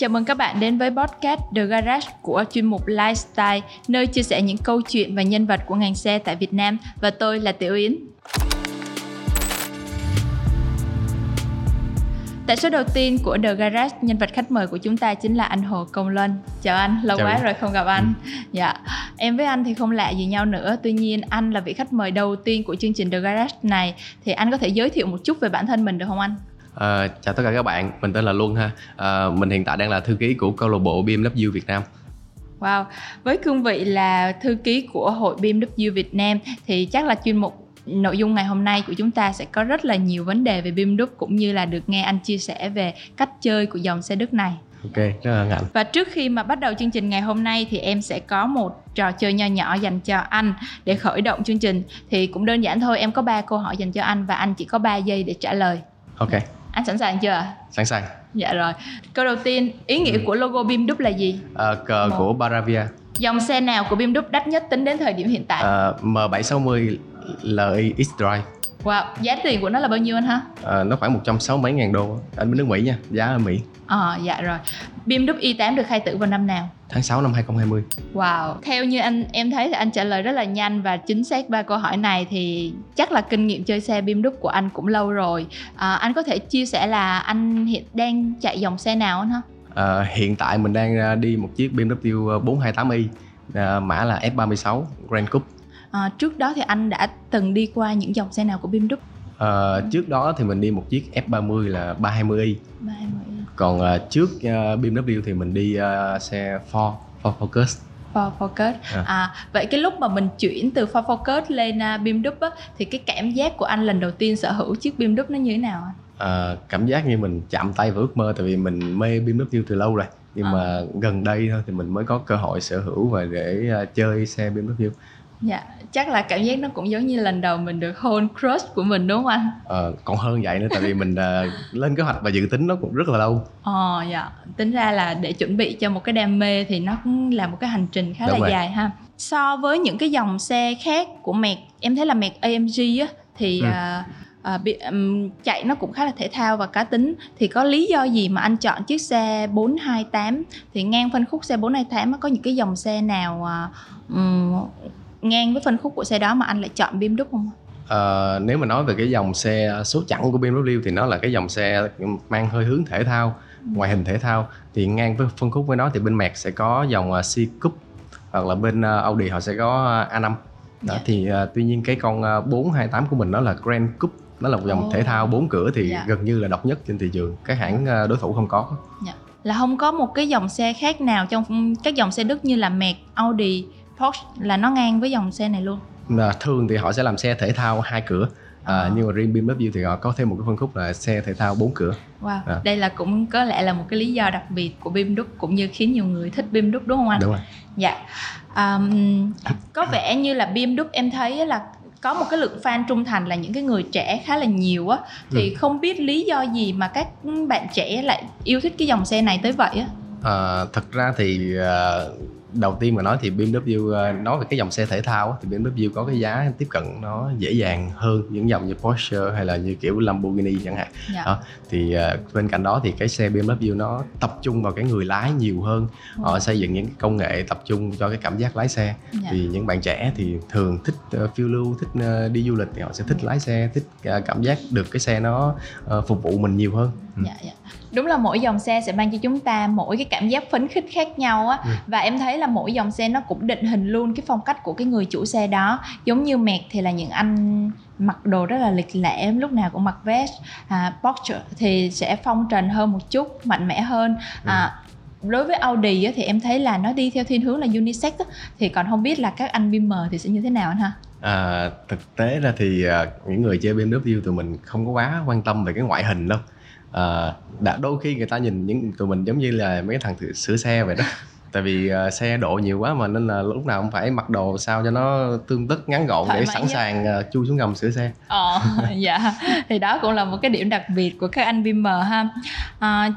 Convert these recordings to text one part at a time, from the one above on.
Chào mừng các bạn đến với podcast The Garage của chuyên mục Lifestyle, nơi chia sẻ những câu chuyện và nhân vật của ngành xe tại Việt Nam và tôi là Tiểu Yến. Tại số đầu tiên của The Garage, nhân vật khách mời của chúng ta chính là anh Hồ Công Luân. Chào anh, lâu Chào quá em. rồi không gặp anh. Ừ. Dạ, em với anh thì không lạ gì nhau nữa. Tuy nhiên anh là vị khách mời đầu tiên của chương trình The Garage này, thì anh có thể giới thiệu một chút về bản thân mình được không anh? Ờ, chào tất cả các bạn, mình tên là Luân ha. Ờ, mình hiện tại đang là thư ký của câu lạc bộ BMW Việt Nam. Wow, với cương vị là thư ký của hội BMW Việt Nam thì chắc là chuyên mục nội dung ngày hôm nay của chúng ta sẽ có rất là nhiều vấn đề về BMW cũng như là được nghe anh chia sẻ về cách chơi của dòng xe Đức này. Ok, rất là ngạnh. Và trước khi mà bắt đầu chương trình ngày hôm nay thì em sẽ có một trò chơi nho nhỏ dành cho anh để khởi động chương trình. Thì cũng đơn giản thôi, em có 3 câu hỏi dành cho anh và anh chỉ có 3 giây để trả lời. Ok, Anh sẵn sàng chưa? sẵn sàng. Dạ rồi. Câu đầu tiên, ý nghĩa của logo BMW là gì? Ờ, cờ Một. của Baravia, Dòng xe nào của BMW đắt nhất tính đến thời điểm hiện tại? Ờ, M760 Li X-Drive. Wow, giá tiền của nó là bao nhiêu anh ha? Ờ, nó khoảng 160 mấy ngàn đô ở nước Mỹ nha, giá ở Mỹ. Ờ, dạ rồi. BMW i8 được khai tử vào năm nào? Tháng 6 năm 2020. Wow, theo như anh em thấy thì anh trả lời rất là nhanh và chính xác ba câu hỏi này thì chắc là kinh nghiệm chơi xe BMW của anh cũng lâu rồi. À, anh có thể chia sẻ là anh hiện đang chạy dòng xe nào anh ha? Ờ, hiện tại mình đang ờ, đi một chiếc BMW 428i, ờ, mã là F36 Grand Coupe. À, trước đó thì anh đã từng đi qua những dòng xe nào của BMW? Ờ, trước đó thì mình đi một chiếc F30 là 320i. 30 Còn ờ, trước ờ, BMW thì mình đi ờ, xe Ford, Ford Focus. Ford Focus. À. À, vậy cái lúc mà mình chuyển từ Ford Focus lên uh, BMW á, thì cái cảm giác của anh lần đầu tiên sở hữu chiếc BMW nó như thế nào anh? Ờ, cảm giác như mình chạm tay vào ước mơ tại vì mình mê BMW từ lâu rồi nhưng À. mà gần đây thôi thì mình mới có cơ hội sở hữu và để ờ, chơi xe BMW Dạ, chắc là cảm giác nó cũng giống như lần đầu mình được hôn crush của mình đúng không anh? Ờ, còn hơn vậy nữa tại vì mình ờ, lên kế hoạch và dự tính nó cũng rất là lâu Ồ dạ, tính ra là để chuẩn bị cho một cái đam mê thì nó cũng là một cái hành trình khá Đúng là rồi. dài ha. So với những cái dòng xe khác của Merc, em thấy là Merc AMG á thì Ừ. à, à, bị, ừm, chạy nó cũng khá là thể thao và cá tính thì có lý do gì mà anh chọn chiếc xe 428 thì ngang phân khúc xe 428 á, có những cái dòng xe nào ừm, ngang với phân khúc của xe đó mà anh lại chọn BMW không? Ờ, nếu mà nói về cái dòng xe số chẵn của BMW thì nó là cái dòng xe mang hơi hướng thể thao ngoại hình thể thao thì ngang với phân khúc với nó thì bên Merc sẽ có dòng ờ, C Coupe hoặc là bên ờ, Audi họ sẽ có ờ, A5 đó Dạ. thì ờ, tuy nhiên cái con ờ, 428 của mình nó là Grand Coupe nó là một dòng Ồ. thể thao bốn cửa thì Dạ. gần như là độc nhất trên thị trường các hãng đối thủ không có là không có một cái dòng xe khác nào trong các dòng xe Đức như là Merc, Audi, Porsche là nó ngang với dòng xe này luôn. Mà thường thì họ sẽ làm xe thể thao hai cửa à, Ờ. nhưng mà riêng BMW thì họ có thêm một cái phân khúc là xe thể thao bốn cửa Wow, À. đây là cũng có lẽ là một cái lý do đặc biệt của BMW cũng như khiến nhiều người thích BMW đúng không anh? đúng rồi Dạ. Ờm, có vẻ như là BMW em thấy là có một cái lượng fan trung thành là những cái người trẻ khá là nhiều á thì không biết lý do gì mà các bạn trẻ lại yêu thích cái dòng xe này tới vậy á. À, thật ra thì à, đầu tiên mà nói thì BMW à, nói về cái dòng xe thể thao thì BMW có cái giá tiếp cận nó dễ dàng hơn những dòng như Porsche hay là như kiểu Lamborghini chẳng hạn Dạ. Đó. thì à, bên cạnh đó thì cái xe BMW nó tập trung vào cái người lái nhiều hơn họ xây dựng những công nghệ tập trung cho cái cảm giác lái xe Dạ. thì những bạn trẻ thì thường thích ờ, phiêu lưu thích ờ, đi du lịch thì họ sẽ thích lái xe thích ờ, cảm giác được cái xe nó ờ, phục vụ mình nhiều hơn Ừ. Dạ, dạ. Đúng là mỗi dòng xe sẽ mang cho chúng ta mỗi cái cảm giác phấn khích khác nhau á. Ừ. và em thấy là mỗi dòng xe nó cũng định hình luôn cái phong cách của cái người chủ xe đó. Giống như Merc thì là những anh mặc đồ rất là lịch lễ lúc nào cũng mặc vest à, Porsche thì sẽ phong trần hơn một chút mạnh mẽ hơn. À, đối với Audi á, thì em thấy là nó đi theo thiên hướng là unisex á, thì còn không biết là các anh BM thì sẽ như thế nào anh ha? À, thực tế ra thì à, những người chơi BMW tụi mình không có quá quan tâm về cái ngoại hình đâu à, đã đôi khi người ta nhìn những tụi mình giống như là mấy cái thằng thử- sửa xe vậy đó. Tại vì à, xe độ nhiều quá mà nên là lúc nào cũng phải mặc đồ sao cho nó tương tất ngắn gọn Thoải để sẵn nhất. sàng à, chui xuống gầm sửa xe. Ờ, dạ. Thì đó cũng là một cái điểm đặc biệt của các anh BM ha. À,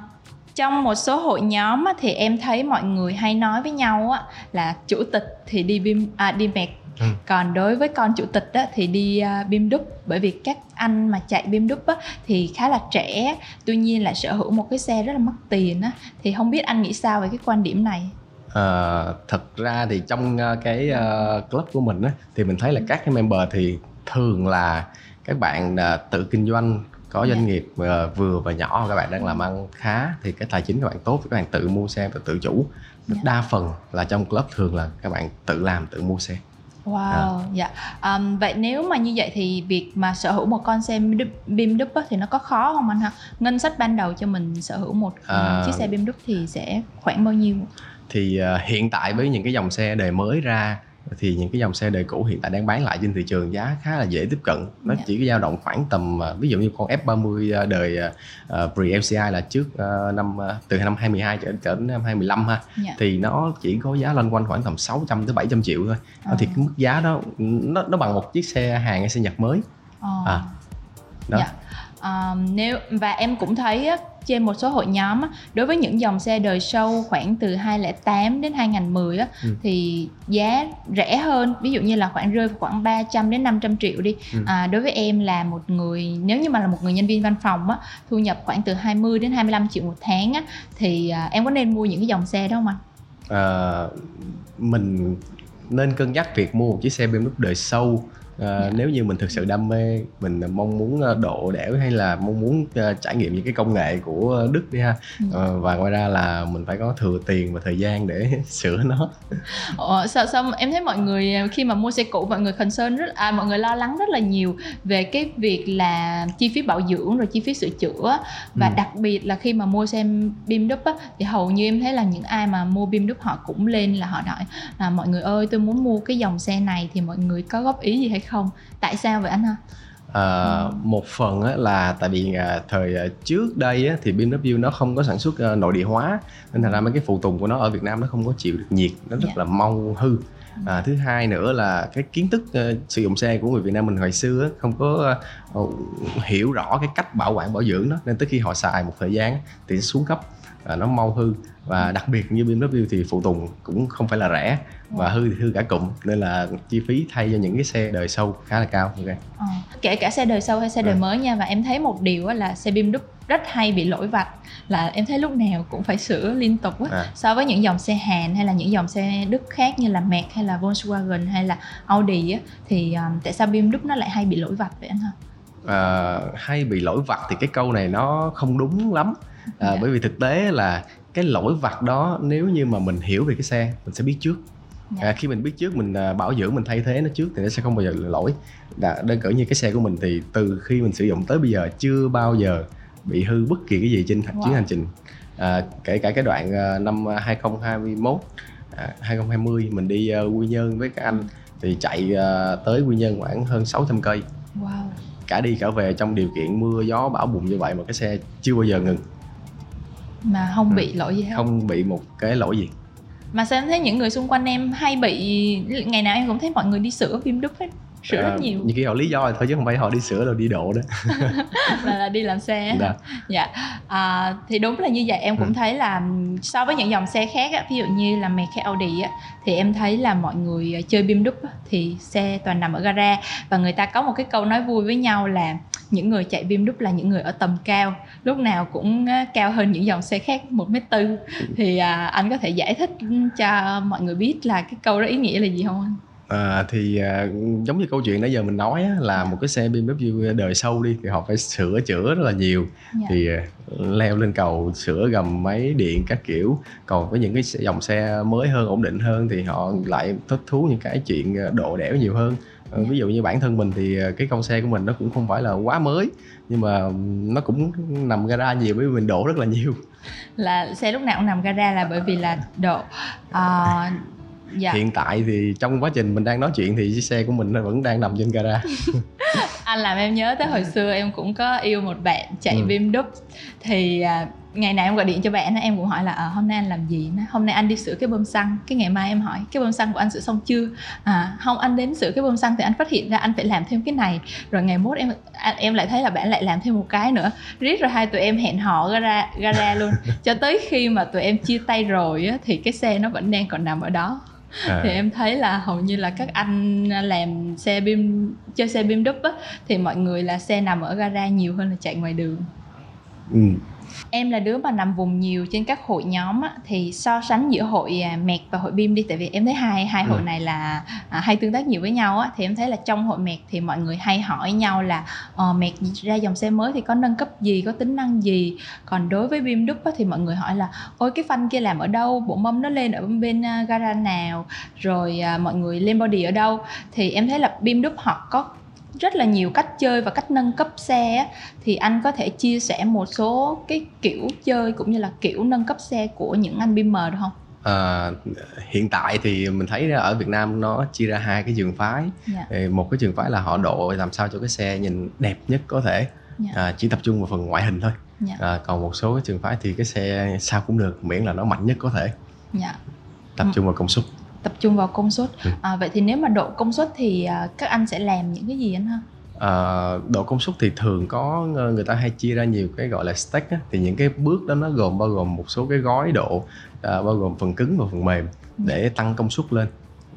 trong một số hội nhóm á, thì em thấy mọi người hay nói với nhau á, là chủ tịch thì đi bim à, đi mẹt ừ. còn đối với con chủ tịch á, thì đi uh, bim đúc bởi vì các anh mà chạy bim đúc á, thì khá là trẻ tuy nhiên lại sở hữu một cái xe rất là mắc tiền á. Thì không biết anh nghĩ sao về cái quan điểm này? À, thật ra thì trong cái uh, club của mình á, thì mình thấy là các cái member thì thường là các bạn uh, tự kinh doanh có doanh nghiệp uh, vừa và nhỏ các bạn đang làm ăn khá thì cái tài chính các bạn tốt thì các bạn tự mua xe và tự chủ. Yeah. đa phần là trong club thường là các bạn tự làm tự mua xe Wow, à. dạ. Um, vậy nếu mà như vậy thì việc mà sở hữu một con xe bim đúc thì nó có khó không anh ha? Ngân sách ban đầu cho mình sở hữu một à, chiếc xe bim đúc thì sẽ khoảng bao nhiêu? Thì uh, hiện tại với những cái dòng xe đời mới ra thì những cái dòng xe đời cũ hiện tại đang bán lại trên thị trường giá khá là dễ tiếp cận nó yeah. Dạ. chỉ dao động khoảng tầm à, ví dụ như con F30 à, đời uh, pre MCI là trước uh, năm từ năm 22 trở trở đến năm 25 ha yeah. Dạ. thì nó chỉ có giá loanh quanh khoảng tầm 600 tới 700 triệu thôi à. thì cái mức giá đó nó nó bằng một chiếc xe hàng hay xe Nhật mới à. À. Đó. Yeah. Um, nếu và em cũng thấy trên một số hội nhóm á, đối với những dòng xe đời sâu khoảng từ 2008 đến 2010 á, ừ. thì giá rẻ hơn ví dụ như là khoảng rơi khoảng 300 đến 500 triệu đi ừ. à, đối với em là một người nếu như mà là một người nhân viên văn phòng á, thu nhập khoảng từ 20 đến 25 triệu một tháng á, thì à, em có nên mua những cái dòng xe đó không anh? À, mình nên cân nhắc việc mua một chiếc xe BMW đời sâu à, yeah. Nếu như mình thực sự đam mê mình mong muốn ờ, độ đẻo hay là mong muốn uh, trải nghiệm những cái công nghệ của đức đi ha yeah. À, và ngoài ra là mình phải có thừa tiền và thời gian để sửa nó Ồ, sao sao em thấy mọi người khi mà mua xe cũ mọi người concern rất à mọi người lo lắng rất là nhiều về cái việc là chi phí bảo dưỡng rồi chi phí sửa chữa và ừ. đặc biệt là khi mà mua xe bim đúc á, thì hầu như em thấy là những ai mà mua bim đúc họ cũng lên là họ nói là mọi người ơi tôi muốn mua cái dòng xe này thì mọi người có góp ý gì hay không tại sao vậy anh ha À, ừ. một phần á, là tại vì à, thời à, trước đây á, thì BMW nó không có sản xuất à, nội địa hóa nên thành ra mấy cái phụ tùng của nó ở Việt Nam nó không có chịu được nhiệt nó rất yeah. Dạ. là mau hư à, thứ hai nữa là cái kiến thức uh, sử dụng xe của người Việt Nam mình hồi xưa không có uh, hiểu rõ cái cách bảo quản bảo dưỡng đó nên tới khi họ xài một thời gian thì xuống cấp uh, nó mau hư và đặc biệt như BMW thì phụ tùng cũng không phải là rẻ và hư thì hư cả cụm nên là chi phí thay cho những cái xe đời sâu khá là cao ok à, kể cả xe đời sâu hay xe đời à. mới nha và em thấy một điều là xe BMW rất hay bị lỗi vạch là em thấy lúc nào cũng phải sửa liên tục á à. so với những dòng xe Hàn hay là những dòng xe Đức khác như là Merc hay là Volkswagen hay là Audi á thì um, tại sao BMW nó lại hay bị lỗi vạch vậy anh ha? À, hay bị lỗi vặt thì cái câu này nó không đúng lắm à, yeah. Dạ. bởi vì thực tế là cái lỗi vặt đó nếu như mà mình hiểu về cái xe mình sẽ biết trước dạ. à, khi mình biết trước mình à, bảo dưỡng mình thay thế nó trước thì nó sẽ không bao giờ lỗi Đã, đơn cử như cái xe của mình thì từ khi mình sử dụng tới bây giờ chưa bao giờ bị hư bất kỳ cái gì trên wow. chuyến hành trình à, kể cả cái đoạn à, năm 2021 à, 2020 mình đi uh, Quy Nhơn với các anh thì chạy uh, tới Quy Nhơn khoảng hơn 600 cây wow. cả đi cả về trong điều kiện mưa gió bão bùng như vậy mà cái xe chưa bao giờ ngừng mà không ừ. bị lỗi gì hết. Không bị một cái lỗi gì. Mà sao em thấy những người xung quanh em hay bị ngày nào em cũng thấy mọi người đi sửa phim đúc hết sửa à, rất nhiều những cái họ lý do thôi chứ không phải họ đi sửa đâu đi độ đó. Là, là đi làm xe. Dạ, dạ. À, thì đúng là như vậy. Em cũng ừ. thấy là so với những dòng xe khác á, ví dụ như là Merc hay Audi á, thì em thấy là mọi người chơi bim đúc á, thì xe toàn nằm ở gara. Và người ta có một cái câu nói vui với nhau là những người chạy bim đúc là những người ở tầm cao. Lúc nào cũng cao hơn những dòng xe khác một mét tư. Thì à, anh có thể giải thích cho mọi người biết là cái câu đó ý nghĩa là gì không anh À, thì à, giống như câu chuyện nãy giờ mình nói á, là một cái xe BMW đời sâu đi thì họ phải sửa chữa rất là nhiều yeah. Dạ. thì à, leo lên cầu sửa gầm máy điện các kiểu còn với những cái dòng xe mới hơn ổn định hơn thì họ lại thích thú những cái chuyện độ đẻo nhiều hơn yeah. Ờ, dạ. ví dụ như bản thân mình thì cái con xe của mình nó cũng không phải là quá mới nhưng mà nó cũng nằm gara nhiều bởi vì mình đổ rất là nhiều là xe lúc nào cũng nằm gara là bởi vì là độ uh, dạ. hiện tại thì trong quá trình mình đang nói chuyện thì chiếc xe của mình nó vẫn đang nằm trên gara. Anh làm em nhớ tới hồi xưa em cũng có yêu một bạn chạy ừ. bim đúc. Thì à, ngày nào em gọi điện cho bạn em cũng hỏi là à, hôm nay anh làm gì hôm nay anh đi sửa cái bơm xăng. Cái ngày mai em hỏi cái bơm xăng của anh sửa xong chưa? À không anh đến sửa cái bơm xăng thì anh phát hiện ra anh phải làm thêm cái này. Rồi ngày mốt em em lại thấy là bạn lại làm thêm một cái nữa. Riết rồi hai tụi em hẹn hò gara gara luôn. Cho tới khi mà tụi em chia tay rồi á, thì cái xe nó vẫn đang còn nằm ở đó à. thì em thấy là hầu như là các anh làm xe bim chơi xe bim đúp á thì mọi người là xe nằm ở gara nhiều hơn là chạy ngoài đường ừ em là đứa mà nằm vùng nhiều trên các hội nhóm á, thì so sánh giữa hội à, mẹt và hội bim đi tại vì em thấy hai hai hội ừ. này là à, hay tương tác nhiều với nhau á thì em thấy là trong hội mẹt thì mọi người hay hỏi nhau là uh, mẹt ra dòng xe mới thì có nâng cấp gì có tính năng gì? Còn đối với bim đúc á, thì mọi người hỏi là ôi cái phanh kia làm ở đâu? Bộ mâm nó lên ở bên uh, gara nào? Rồi uh, mọi người lên body ở đâu? Thì em thấy là bim đúc họ có rất là nhiều cách chơi và cách nâng cấp xe thì anh có thể chia sẻ một số cái kiểu chơi cũng như là kiểu nâng cấp xe của những anh bimmer được không? À, hiện tại thì mình thấy ở Việt Nam nó chia ra hai cái trường phái yeah. Dạ. một cái trường phái là họ độ làm sao cho cái xe nhìn đẹp nhất có thể yeah. Dạ. à, chỉ tập trung vào phần ngoại hình thôi yeah. Dạ. à, còn một số cái trường phái thì cái xe sao cũng được miễn là nó mạnh nhất có thể yeah. tập trung vào công suất tập trung vào công suất ừ. à, vậy thì nếu mà độ công suất thì à, các anh sẽ làm những cái gì anh ha à, độ công suất thì thường có ờ, người ta hay chia ra nhiều cái gọi là stack á, thì những cái bước đó nó gồm bao gồm một số cái gói độ à, bao gồm phần cứng và phần mềm ừ. để tăng công suất lên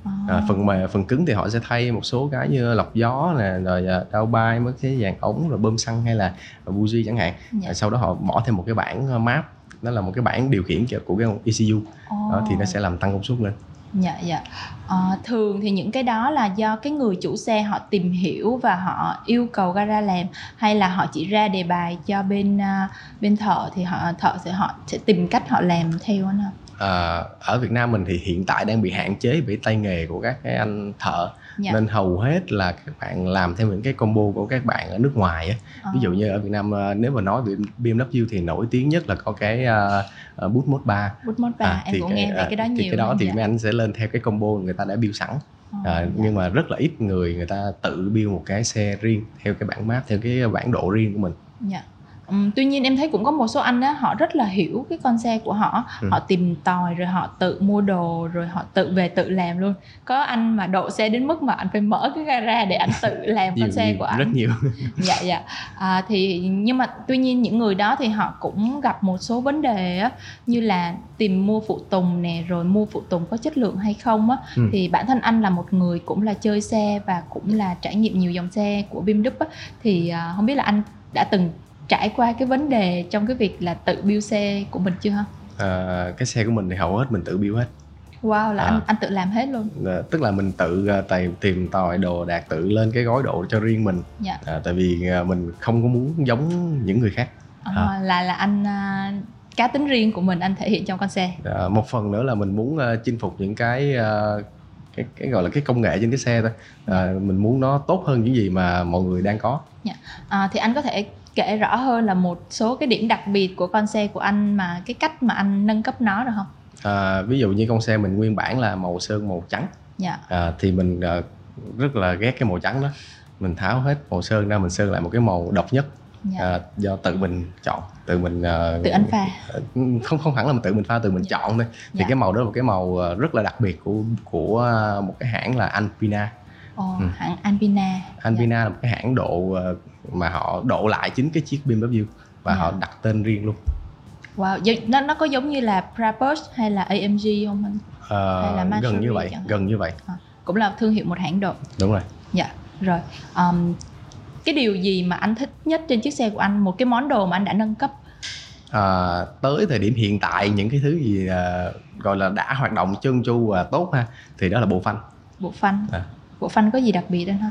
à. À, phần mềm phần cứng thì họ sẽ thay một số cái như lọc gió nè rồi à, đao bay mấy cái dàn ống rồi bơm xăng hay là buji chẳng hạn dạ. à, sau đó họ bỏ thêm một cái bảng map đó là một cái bảng điều khiển của cái ECU oh. đó, thì nó sẽ làm tăng công suất lên dạ dạ. À, thường thì những cái đó là do cái người chủ xe họ tìm hiểu và họ yêu cầu gara làm hay là họ chỉ ra đề bài cho bên uh, bên thợ thì họ thợ sẽ họ sẽ tìm cách họ làm theo anh không à, ờ, ở Việt Nam mình thì hiện tại đang bị hạn chế bởi tay nghề của các cái anh thợ dạ. nên hầu hết là các bạn làm theo những cái combo của các bạn ở nước ngoài á à. ví dụ như ở Việt Nam ờ, nếu mà nói về BMW thì nổi tiếng nhất là có cái uh, Boot Mode 3 Boot Mode 3 à, em cũng nghe về cái đó nhiều thì cái đó thì dạ. mấy anh sẽ lên theo cái combo người ta đã build sẵn à, dạ. nhưng mà rất là ít người người ta tự build một cái xe riêng theo cái bản map theo cái bản độ riêng của mình dạ Um, tuy nhiên em thấy cũng có một số anh á họ rất là hiểu cái con xe của họ. Ừ. họ tìm tòi rồi họ tự mua đồ rồi họ tự về tự làm luôn. Có anh mà độ xe đến mức mà anh phải mở cái gara để anh tự làm con xe nhiều, của anh. rất nhiều. Dạ dạ. À, thì nhưng mà tuy nhiên những người đó thì họ cũng gặp một số vấn đề á như là tìm mua phụ tùng nè rồi mua phụ tùng có chất lượng hay không á. Ừ. thì bản thân anh là một người cũng là chơi xe và cũng là trải nghiệm nhiều dòng xe của BMW á. Thì uh, không biết là anh đã từng trải qua cái vấn đề trong cái việc là tự build xe của mình chưa? À, cái xe của mình thì hầu hết mình tự build hết. Wow là à, anh anh tự làm hết luôn. À, tức là mình tự uh, tìm tìm tòi đồ đạt tự lên cái gói độ cho riêng mình. Dạ. À, tại vì uh, mình không có muốn giống những người khác. À, à. là là anh uh, cá tính riêng của mình anh thể hiện trong con xe. À, một phần nữa là mình muốn uh, chinh phục những cái uh, cái cái gọi là cái công nghệ trên cái xe thôi. À, mình muốn nó tốt hơn những gì mà mọi người đang có. Dạ. À, thì anh có thể kể rõ hơn là một số cái điểm đặc biệt của con xe của anh mà cái cách mà anh nâng cấp nó được không? À, ví dụ như con xe mình nguyên bản là màu sơn màu trắng dạ. à, thì mình à, rất là ghét cái màu trắng đó mình tháo hết màu sơn ra mình sơn lại một cái màu độc nhất dạ. à, do tự mình chọn tự mình uh, tự anh pha không không hẳn là mình tự mình pha tự mình dạ. chọn thôi thì dạ. cái màu đó là một cái màu rất là đặc biệt của của một cái hãng là Alpina Ồ, ừ. hãng Alpina Alpina dạ. là một cái hãng độ mà họ độ lại chính cái chiếc BMW và yeah. họ dạ. đặt tên riêng luôn Wow, nó nó có giống như là Brabus hay là AMG không anh? Ờ, hay là Mansory gần như vậy, gần như vậy. À, cũng là thương hiệu một hãng độ. Đúng rồi. Dạ, rồi. Um, cái điều gì mà anh thích nhất trên chiếc xe của anh, một cái món đồ mà anh đã nâng cấp? À, tới thời điểm hiện tại những cái thứ gì uh, gọi là đã hoạt động chân chu và tốt ha thì đó là bộ phanh. Bộ phanh. À. Bộ phanh có gì đặc biệt anh ha?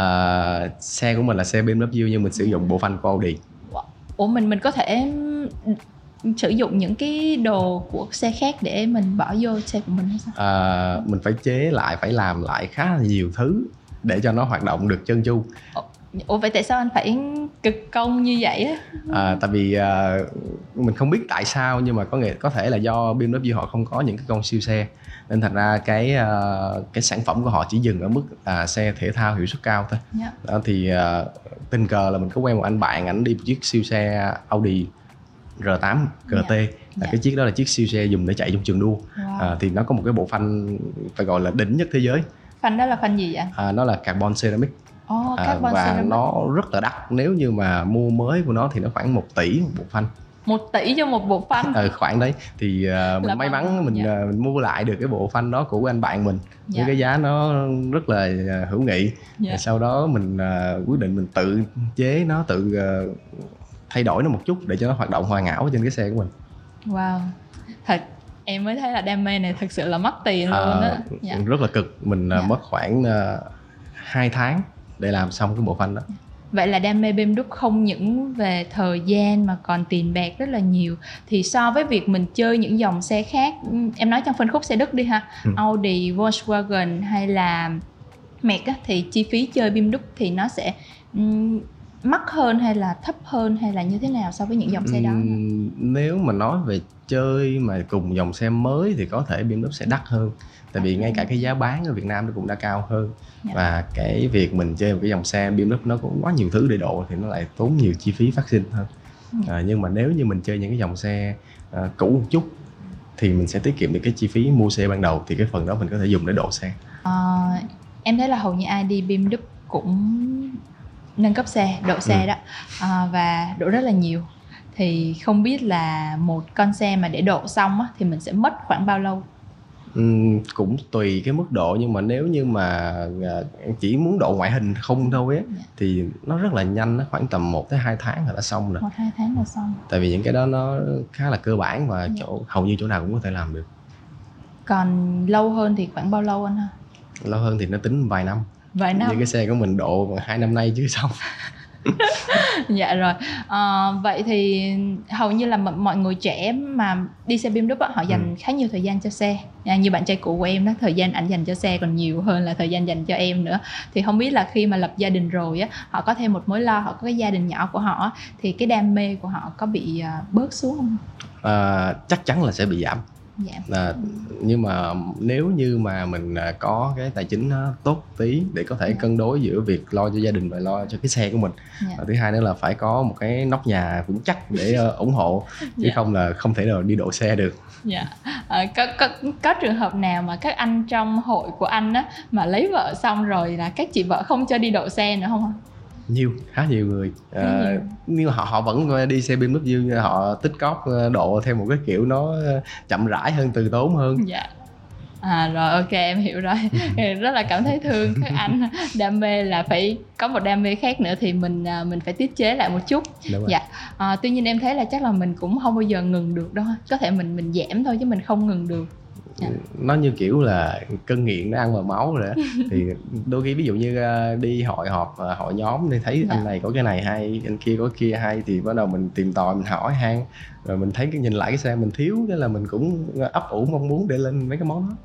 Uh, xe của mình là xe BMW nhưng mình sử dụng bộ phanh của Audi Ủa mình mình có thể sử dụng những cái đồ của xe khác để mình bỏ vô xe của mình hay sao? À, mình phải chế lại, phải làm lại khá là nhiều thứ để cho nó hoạt động được chân chu. Ủa vậy tại sao anh phải cực công như vậy á? À, tại vì uh, mình không biết tại sao nhưng mà có nghĩa có thể là do BMW họ không có những cái con siêu xe nên thành ra cái uh, cái sản phẩm của họ chỉ dừng ở mức là xe thể thao hiệu suất cao thôi. Yeah. Dạ. Đó thì uh, tình cờ là mình có quen một anh bạn ảnh đi một chiếc siêu xe Audi R8 GT yeah. là yeah. cái chiếc đó là chiếc siêu xe dùng để chạy trong trường đua wow. à, thì nó có một cái bộ phanh phải gọi là đỉnh nhất thế giới phanh đó là phanh gì vậy à, nó là carbon ceramic oh, à, và ceramic. nó rất là đắt nếu như mà mua mới của nó thì nó khoảng 1 tỷ một bộ phanh một tỷ cho một bộ phanh ờ, khoảng đấy thì uh, mình Là may mắn mình, dạ. uh, mình mua lại được cái bộ phanh đó của anh bạn mình Dạ. với cái giá nó rất là uh, hữu nghị Dạ. sau đó mình uh, quyết định mình tự chế nó tự uh, thay đổi nó một chút để cho nó hoạt động hoàn ảo trên cái xe của mình wow thật em mới thấy là đam mê này thực sự là mất tiền luôn á dạ. rất là cực mình Dạ. mất khoảng uh, 2 tháng để làm xong cái bộ phanh đó Vậy là đam mê bêm đúc không những về thời gian mà còn tiền bạc rất là nhiều Thì so với việc mình chơi những dòng xe khác Em nói trong phân khúc xe Đức đi ha Ừ. Audi, Volkswagen hay là á, Thì chi phí chơi bêm đúc thì nó sẽ mắc hơn hay là thấp hơn hay là như thế nào so với những dòng xe đó? Nếu mà nói về chơi mà cùng dòng xe mới thì có thể BMW sẽ đắt hơn. Tại vì ngay cả cái giá bán ở Việt Nam nó cũng đã cao hơn. Dạ. và cái việc mình chơi một cái dòng xe BMW nó cũng quá nhiều thứ để độ thì nó lại tốn nhiều chi phí phát sinh hơn. Ừ. à, nhưng mà nếu như mình chơi những cái dòng xe à, cũ một chút thì mình sẽ tiết kiệm được cái chi phí mua xe ban đầu thì cái phần đó mình có thể dùng để độ xe. Ờ, Em thấy là hầu như ai đi đúc cũng nâng cấp xe, độ xe Ừ. đó. Ờ, Và độ rất là nhiều. Thì không biết là một con xe mà để độ xong á, thì mình sẽ mất khoảng bao lâu? Ừm, cũng tùy cái mức độ nhưng mà nếu như mà à, chỉ muốn độ ngoại hình không thôi á Dạ. thì nó rất là nhanh nó khoảng tầm 1 tới 2 tháng là đã xong rồi. Một hai tháng là xong. Tại vì những cái đó nó khá là cơ bản và Dạ. chỗ hầu như chỗ nào cũng có thể làm được. Còn lâu hơn thì khoảng bao lâu anh ha? Lâu hơn thì nó tính vài năm vài năm như cái xe của mình độ hai năm nay chứ xong dạ rồi. Ờ, vậy thì hầu như là mọi người trẻ mà đi xe á, họ dành Ừ. khá nhiều thời gian cho xe. À, như bạn trai cũ của em đó thời gian ảnh dành cho xe còn nhiều hơn là thời gian dành cho em nữa. Thì không biết là khi mà lập gia đình rồi á họ có thêm một mối lo họ có cái gia đình nhỏ của họ thì cái đam mê của họ có bị à, bớt xuống không? À, chắc chắn là sẽ bị giảm dạ à, nhưng mà nếu như mà mình à, có cái tài chính nó tốt tí để có thể Dạ. cân đối giữa việc lo cho gia đình và lo cho cái xe của mình dạ và thứ hai nữa là phải có một cái nóc nhà vững chắc để ờ, ủng hộ chứ Dạ. không là không thể nào đi độ xe được Dạ. Ờ, có, có có trường hợp nào mà các anh trong hội của anh á mà lấy vợ xong rồi là các chị vợ không cho đi độ xe nữa không? Nhiều khá nhiều người. Nhiều. nhưng họ họ vẫn đi xe BMW họ tích cóp ờ, độ theo một cái kiểu nó ờ, chậm rãi hơn từ tốn hơn. Dạ. À rồi ok em hiểu rồi. Rất là cảm thấy thương các anh. Đam mê là phải có một đam mê khác nữa thì mình à, mình phải tiết chế lại một chút. Dạ. À, tuy nhiên em thấy là chắc là mình cũng không bao giờ ngừng được đâu có thể mình mình giảm thôi chứ mình không ngừng được Dạ. nó như kiểu là cơn nghiện nó ăn vào máu rồi đó thì đôi khi ví dụ như ờ, đi hội họp ờ, hội nhóm thì thấy Dạ. anh này có cái này hay anh kia có kia hay thì bắt đầu mình tìm tòi mình hỏi han rồi mình thấy cái nhìn lại cái xe mình thiếu cái là mình cũng ấp ủ mong muốn để lên mấy cái món đó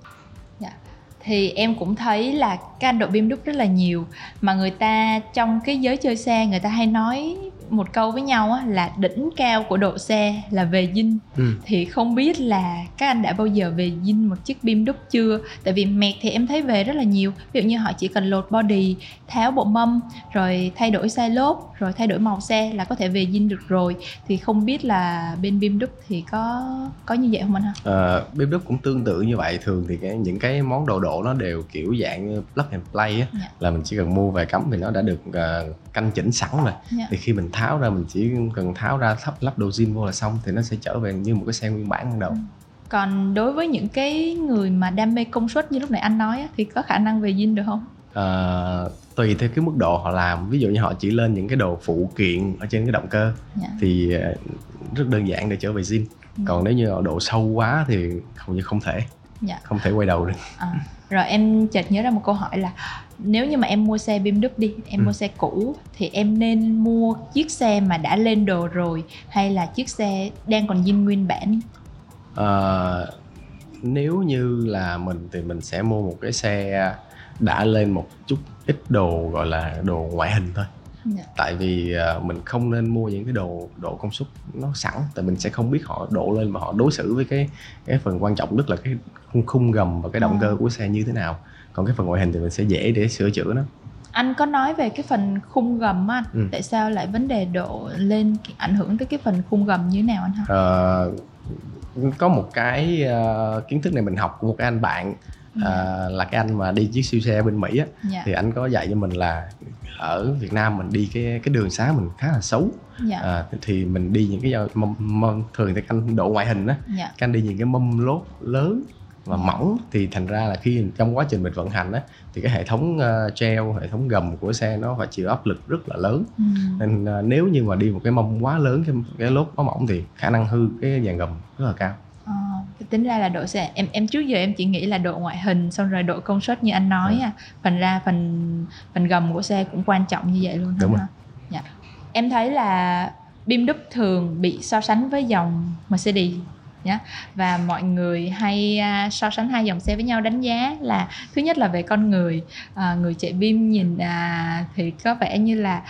thì em cũng thấy là các anh đội bim đúc rất là nhiều mà người ta trong cái giới chơi xe người ta hay nói một câu với nhau á, là đỉnh cao của độ xe là về dinh ừ. thì không biết là các anh đã bao giờ về dinh một chiếc bim đúc chưa? Tại vì mẹt thì em thấy về rất là nhiều. Ví dụ như họ chỉ cần lột body tháo bộ mâm rồi thay đổi size lốp rồi thay đổi màu xe là có thể về dinh được rồi. Thì không biết là bên bim đúc thì có có như vậy không anh ha? Ờ, bếp đúc cũng tương tự như vậy. Thường thì cái, những cái món đồ độ nó đều kiểu dạng plug and play á. Dạ. là mình chỉ cần mua về cắm thì nó đã được ờ, canh chỉnh sẵn rồi. Dạ. thì khi mình tháo ra mình chỉ cần tháo ra lắp lắp đồ zin vô là xong thì nó sẽ trở về như một cái xe nguyên bản ban đầu Ừ. còn đối với những cái người mà đam mê công suất như lúc nãy anh nói thì có khả năng về dinh được không Ờ, tùy theo cái mức độ họ làm ví dụ như họ chỉ lên những cái đồ phụ kiện ở trên cái động cơ dạ. thì ờ, rất đơn giản để trở về zin Ừ. còn nếu như họ độ sâu quá thì hầu như không thể Dạ. không thể quay đầu được À, rồi em chợt nhớ ra một câu hỏi là nếu như mà em mua xe BMW đi, em Ừ. mua xe cũ thì em nên mua chiếc xe mà đã lên đồ rồi hay là chiếc xe đang còn zin nguyên bản? Ờ, nếu như là mình thì mình sẽ mua một cái xe đã lên một chút ít đồ gọi là đồ ngoại hình thôi Dạ. tại vì ờ, mình không nên mua những cái đồ độ công suất nó sẵn tại mình sẽ không biết họ độ lên và họ đối xử với cái cái phần quan trọng nhất là cái khung, khung gầm và cái động À. cơ của xe như thế nào còn cái phần ngoại hình thì mình sẽ dễ để sửa chữa nó Anh có nói về cái phần khung gầm á anh, Ừ. tại sao lại vấn đề độ lên ảnh hưởng tới cái phần khung gầm như thế nào anh ha? Ờ, có một cái ờ, kiến thức này mình học của một cái anh bạn ờ, là cái anh mà đi chiếc siêu xe bên Mỹ á Dạ. thì anh có dạy cho mình là ở Việt Nam mình đi cái cái đường xá mình khá là xấu Dạ. à, thì mình đi những cái mâm, mâm thường thì anh độ ngoại hình á dạ các anh đi những cái mâm lốt lớn và mỏng thì thành ra là khi trong quá trình mình vận hành á thì cái hệ thống uh, treo hệ thống gầm của xe nó phải chịu áp lực rất là lớn ừ. nên uh, nếu như mà đi một cái mâm quá lớn cái cái lốt quá mỏng thì khả năng hư cái dàn gầm rất là cao tính ra là độ xe em em trước giờ em chỉ nghĩ là độ ngoại hình xong rồi độ công suất như anh nói Dạ. à phần ra phần phần gầm của xe cũng quan trọng như vậy luôn Đúng rồi. Dạ. em thấy là BMW thường bị so sánh với dòng Mercedes nhé và mọi người hay à, so sánh hai dòng xe với nhau đánh giá là thứ nhất là về con người à, người chạy BIM nhìn à, thì có vẻ như là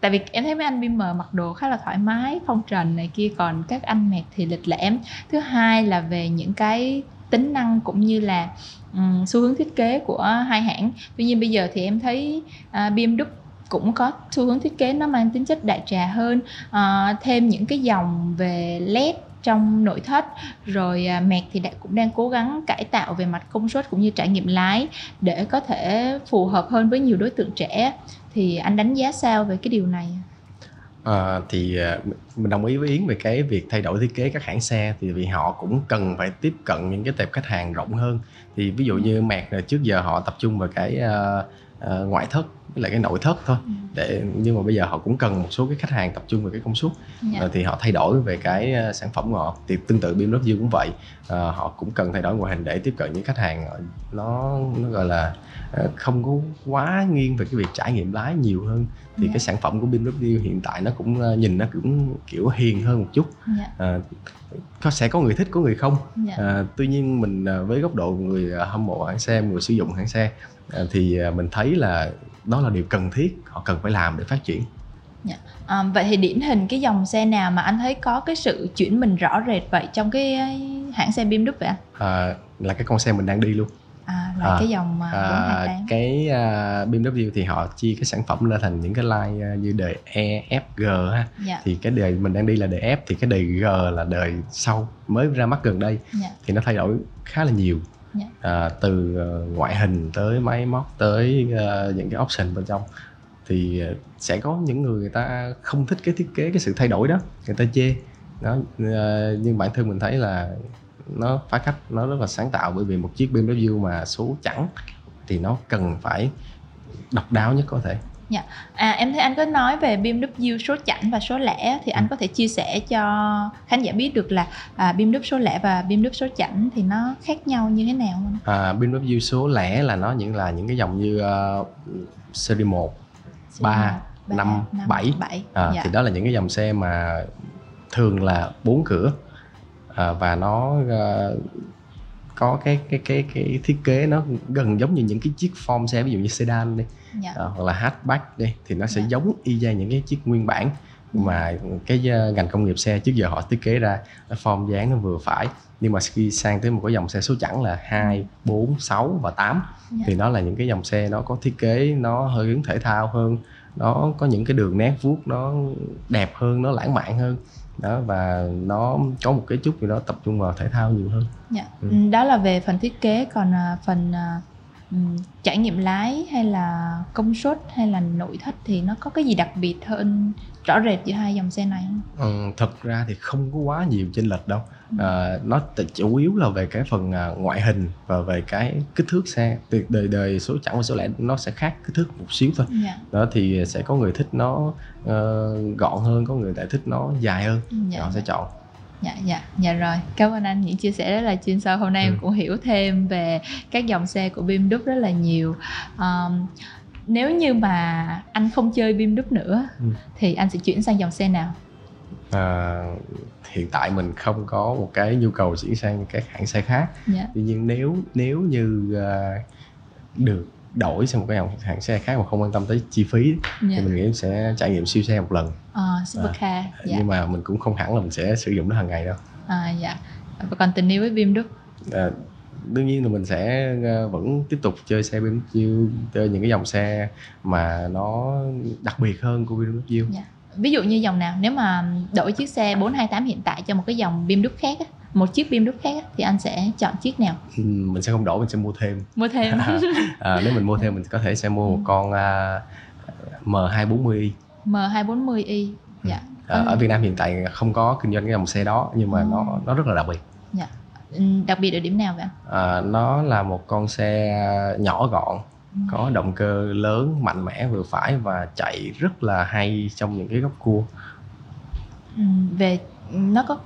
tại vì em thấy mấy anh BIM mặc đồ khá là thoải mái phong trần này kia còn các anh mẹt thì lịch lãm. Thứ hai là về những cái tính năng cũng như là um, xu hướng thiết kế của hai hãng. Tuy nhiên bây giờ thì em thấy à, BMW cũng có xu hướng thiết kế nó mang tính chất đại trà hơn. Uh, thêm những cái dòng về led trong nội thất. Rồi à, Mac thì đã, cũng đang cố gắng cải tạo về mặt công suất cũng như trải nghiệm lái để có thể phù hợp hơn với nhiều đối tượng trẻ. Thì anh đánh giá sao về cái điều này? À, thì à, mình đồng ý với Yến về cái việc thay đổi thiết kế các hãng xe. Thì vì họ cũng cần phải tiếp cận những cái tệp khách hàng rộng hơn. Thì ví dụ như Mạc là trước giờ họ tập trung vào cái à, à, ngoại thất với lại cái nội thất thôi để nhưng mà bây giờ họ cũng cần một số cái khách hàng tập trung vào cái công suất Dạ. Ờ, thì họ thay đổi về cái ờ, sản phẩm của họ thì tương tự BMW cũng vậy Ờ, họ cũng cần thay đổi ngoại hình để tiếp cận những khách hàng ờ, nó nó gọi là ờ, không có quá nghiêng về cái việc trải nghiệm lái nhiều hơn thì Dạ. cái sản phẩm của BMW hiện tại nó cũng ờ, nhìn nó cũng kiểu hiền hơn một chút Dạ. Ờ, có sẽ có người thích có người không Dạ. Ờ, tuy nhiên mình ờ, với góc độ người ờ, hâm mộ hãng xe người sử dụng hãng xe ờ, thì ờ, mình thấy là đó là điều cần thiết họ cần phải làm để phát triển À, vậy thì điển hình cái dòng xe nào mà anh thấy có cái sự chuyển mình rõ rệt vậy trong cái hãng xe BMW vậy anh? Ờ, là cái con xe mình đang đi luôn À, là À, cái dòng À, 428. cái à, BMW thì họ chia cái sản phẩm ra thành những cái line à, như đời E, F, G ha. Dạ. Thì cái đời mình đang đi là đời F thì cái đời G là đời sau mới ra mắt gần đây Dạ. thì nó thay đổi khá là nhiều yeah. À, từ ờ, ngoại hình tới máy móc tới uh, những cái option bên trong thì ờ, sẽ có những người người ta không thích cái thiết kế cái sự thay đổi đó người ta chê đó uh, nhưng bản thân mình thấy là nó phá cách nó rất là sáng tạo bởi vì một chiếc BMW mà số chẵn thì nó cần phải độc đáo nhất có thể À, em thấy anh có nói về BMW số chẵn và số lẻ thì Ừ. anh có thể chia sẻ cho khán giả biết được là à, BMW số lẻ và BMW số chẵn thì nó khác nhau như thế nào không? à, BMW số lẻ là nó những là những cái dòng như uh, series 1 Ba, năm, bảy. bảy. à, dạ. thì đó là những cái dòng xe mà thường là bốn cửa à, và nó ờ, có cái cái cái cái thiết kế nó gần giống như những cái chiếc form xe ví dụ như sedan đi dạ. à, hoặc là hatchback đi thì nó sẽ Dạ. giống y chang những cái chiếc nguyên bản mà cái ờ, ngành công nghiệp xe trước giờ họ thiết kế ra form dáng nó vừa phải nhưng mà khi sang tới một cái dòng xe số chẵn là 2, 4, 6 và 8 Dạ. thì nó là những cái dòng xe nó có thiết kế nó hơi hướng thể thao hơn nó có những cái đường nét vuốt nó đẹp hơn nó lãng mạn hơn đó và nó có một cái chút gì đó tập trung vào thể thao nhiều hơn Dạ. Ừ. Ừ, Đó là về phần thiết kế còn à, phần à, ừm, trải nghiệm lái hay là công suất hay là nội thất thì nó có cái gì đặc biệt hơn rõ rệt giữa hai dòng xe này không? ừ, thật ra thì không có quá nhiều chênh lệch đâu Ừ. à, nó chủ yếu là về cái phần à, ngoại hình và về cái kích thước xe từ đời đời số chẵn và số lẻ nó sẽ khác kích thước một xíu thôi Dạ. đó thì sẽ có người thích nó ờ, gọn hơn có người lại thích nó dài hơn Ừ, thì Dạ. họ sẽ chọn Dạ dạ dạ rồi cảm ơn anh những chia sẻ rất là chuyên sâu hôm nay em Ừ. cũng hiểu thêm về các dòng xe của BMW rất là nhiều um, nếu như mà anh không chơi BMW nữa Ừ. thì anh sẽ chuyển sang dòng xe nào à, hiện tại mình không có một cái nhu cầu chuyển sang các hãng xe khác. Dạ. Tuy nhiên nếu nếu như à, được đổi sang một cái hãng xe khác mà không quan tâm tới chi phí dạ. thì mình nghĩ sẽ trải nghiệm siêu xe một lần. Ờ, supercar dạ. nhưng mà mình cũng không hẳn là mình sẽ sử dụng nó hàng ngày đâu. À, dạ. Và còn tình yêu với BMW à, đương nhiên là mình sẽ à, vẫn tiếp tục chơi xe BMW chơi những cái dòng xe mà nó đặc biệt hơn của BMW Dạ. Ví dụ như dòng nào nếu mà đổi chiếc xe 428 hiện tại cho một cái dòng BMW khác á, một chiếc BMW khác á, thì anh sẽ chọn chiếc nào? Ừ, mình sẽ không đổi mình sẽ mua thêm. Mua thêm. À, nếu mình mua thêm mình có thể sẽ mua một con à, M240i M240i dạ. À, ở Việt Nam hiện tại không có kinh doanh cái dòng xe đó nhưng mà ừ. nó nó rất là đặc biệt. Dạ. Ừ, đặc biệt ở điểm nào vậy à, nó là một con xe nhỏ gọn. ừ có động cơ lớn mạnh mẽ vừa phải và chạy rất là hay trong những cái góc cua. Ừ, về nó có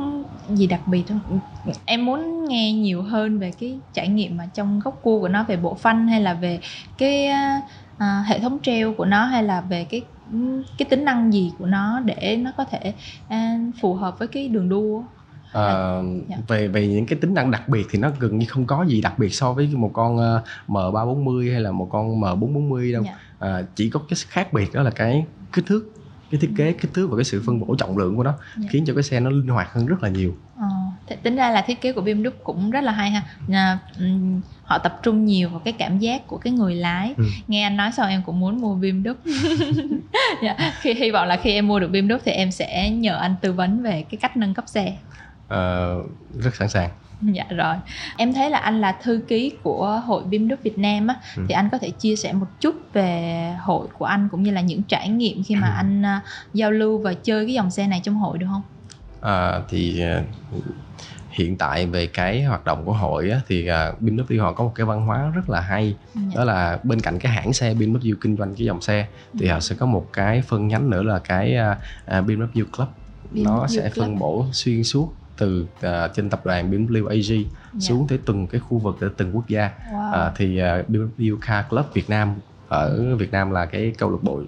gì đặc biệt không? Em muốn nghe nhiều hơn về cái trải nghiệm mà trong góc cua của nó về bộ phanh hay là về cái à, à hệ thống treo của nó hay là về cái cái tính năng gì của nó để nó có thể à, phù hợp với cái đường đua? À, dạ. về về những cái tính năng đặc biệt thì nó gần như không có gì đặc biệt so với một con uh, M340 hay là một con M440 đâu. Dạ. À, chỉ có cái khác biệt đó là cái kích thước cái thiết kế kích thước và cái sự phân bổ trọng lượng của nó yeah. khiến cho cái xe nó linh hoạt hơn rất là nhiều ờ, tính ra là thiết kế của BMW cũng rất là hay ha à, um, họ tập trung nhiều vào cái cảm giác của cái người lái ừ. nghe anh nói xong em cũng muốn mua BMW yeah. Dạ, khi hy vọng là khi em mua được BMW thì em sẽ nhờ anh tư vấn về cái cách nâng cấp xe uh, rất sẵn sàng dạ rồi em thấy là anh là thư ký của hội đức việt nam á ừ. thì anh có thể chia sẻ một chút về hội của anh cũng như là những trải nghiệm khi mà ừ. anh uh, giao lưu và chơi cái dòng xe này trong hội được không à, thì uh, hiện tại về cái hoạt động của hội á, thì uh, BMW họ có một cái văn hóa rất là hay dạ. đó là bên cạnh cái hãng xe BMW kinh doanh cái dòng xe thì ừ. họ sẽ có một cái phân nhánh nữa là cái uh, BMW Club BMW nó sẽ Club. phân bổ xuyên suốt từ uh, trên tập đoàn BMW AG yeah. xuống tới từng cái khu vực ở từng quốc gia wow. uh, thì uh, BMW Car Club Việt Nam ở Việt Nam là cái câu lạc bộ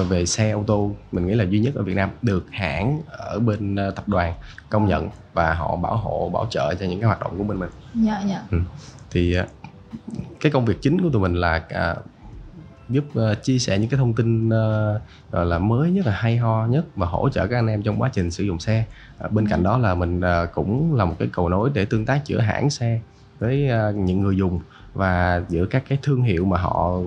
uh, về xe ô tô mình nghĩ là duy nhất ở Việt Nam được hãng ở bên uh, tập đoàn công nhận và họ bảo hộ bảo trợ cho những cái hoạt động của bên mình. Dạ yeah, dạ. Yeah. Ừ. Thì cái công việc chính của tụi mình là giúp uh, chia sẻ những cái thông tin uh, gọi là mới nhất là hay ho nhất và hỗ trợ các anh em trong quá trình sử dụng xe. Uh, bên cạnh đó là mình uh, cũng là một cái cầu nối để tương tác giữa hãng xe với uh, những người dùng và giữa các cái thương hiệu mà họ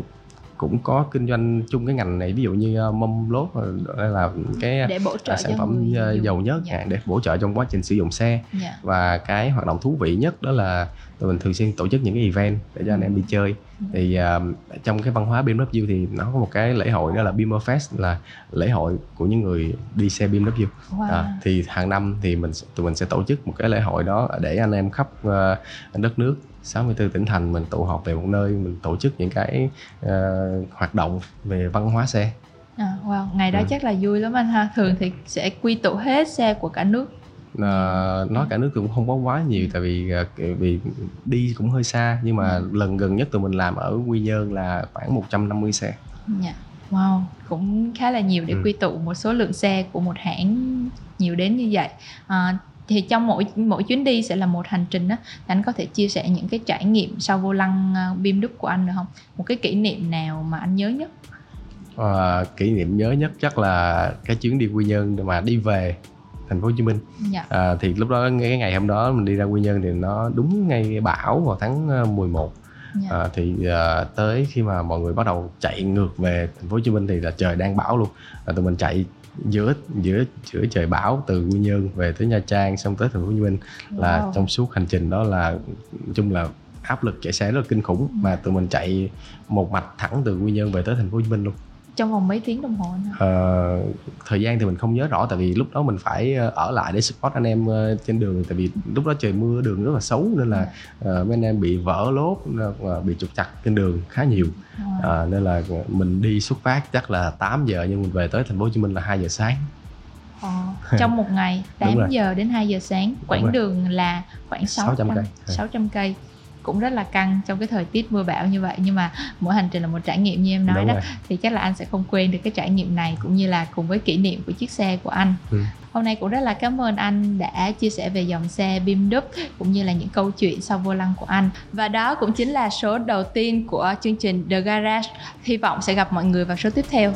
cũng có kinh doanh chung cái ngành này ví dụ như uh, mâm lốt hay là cái để bổ trợ uh, sản phẩm uh, dầu nhất dạ. để bổ trợ trong quá trình sử dụng xe dạ. và cái hoạt động thú vị nhất đó là tụi mình thường xuyên tổ chức những cái event để cho anh em đi chơi ừ. thì uh, trong cái văn hóa BMW thì nó có một cái lễ hội đó là Beamer Fest là lễ hội của những người đi xe BMW wow. à, thì hàng năm thì mình tụi mình sẽ tổ chức một cái lễ hội đó để anh em khắp uh, đất nước 64 tỉnh thành mình tụ họp về một nơi mình tổ chức những cái uh, hoạt động về văn hóa xe À, wow, ngày đó ừ. chắc là vui lắm anh ha. Thường thì sẽ quy tụ hết xe của cả nước uh, nói cả nước cũng không có quá nhiều tại vì uh, vì đi cũng hơi xa nhưng mà ừ. lần gần nhất tụi mình làm ở Quy Nhơn là khoảng 150 xe. Yeah. Dạ. Wow, cũng khá là nhiều để ừ. quy tụ một số lượng xe của một hãng nhiều đến như vậy. À, thì trong mỗi mỗi chuyến đi sẽ là một hành trình đó anh có thể chia sẻ những cái trải nghiệm sau vô lăng bim đức của anh được không một cái kỷ niệm nào mà anh nhớ nhất à, kỷ niệm nhớ nhất chắc là cái chuyến đi quy nhơn mà đi về thành phố Hồ Chí Minh. Dạ. À, thì lúc đó cái ngày hôm đó mình đi ra Quy Nhơn thì nó đúng ngay bão vào tháng 11. Ờ, dạ. À, thì à, tới khi mà mọi người bắt đầu chạy ngược về thành phố Hồ Chí Minh thì là trời đang bão luôn. À, tụi mình chạy giữa giữa giữa trời bão từ Quy Nhơn về tới Nha Trang xong tới thành phố Hồ Chí Minh wow. là trong suốt hành trình đó là chung là áp lực chạy xe rất là kinh khủng mà tụi mình chạy một mạch thẳng từ Quy Nhơn về tới thành phố Hồ Chí Minh luôn trong vòng mấy tiếng đồng hồ ờ, thời gian thì mình không nhớ rõ tại vì lúc đó mình phải ờ, ở lại để support anh em ờ, trên đường tại vì lúc đó trời mưa đường rất là xấu nên là uh, mấy anh em bị vỡ lốp bị trục chặt trên đường khá nhiều. Uh, nên là mình đi xuất phát chắc là 8 giờ nhưng mình về tới thành phố Hồ Chí Minh là 2 giờ sáng. Ờ, trong một ngày 8 giờ đến 2 giờ sáng quãng đường là khoảng 600 cây. 600 cây cũng rất là căng trong cái thời tiết mưa bão như vậy. Nhưng mà mỗi hành trình là một trải nghiệm như em nói Đúng đó rồi. thì chắc là anh sẽ không quên được cái trải nghiệm này cũng như là cùng với kỷ niệm của chiếc xe của anh. Ừ. hôm nay cũng rất là cảm ơn anh đã chia sẻ về dòng xe bim đúc cũng như là những câu chuyện sau vô lăng của anh. Và đó cũng chính là số đầu tiên của chương trình The Garage. Hy vọng sẽ gặp mọi người vào số tiếp theo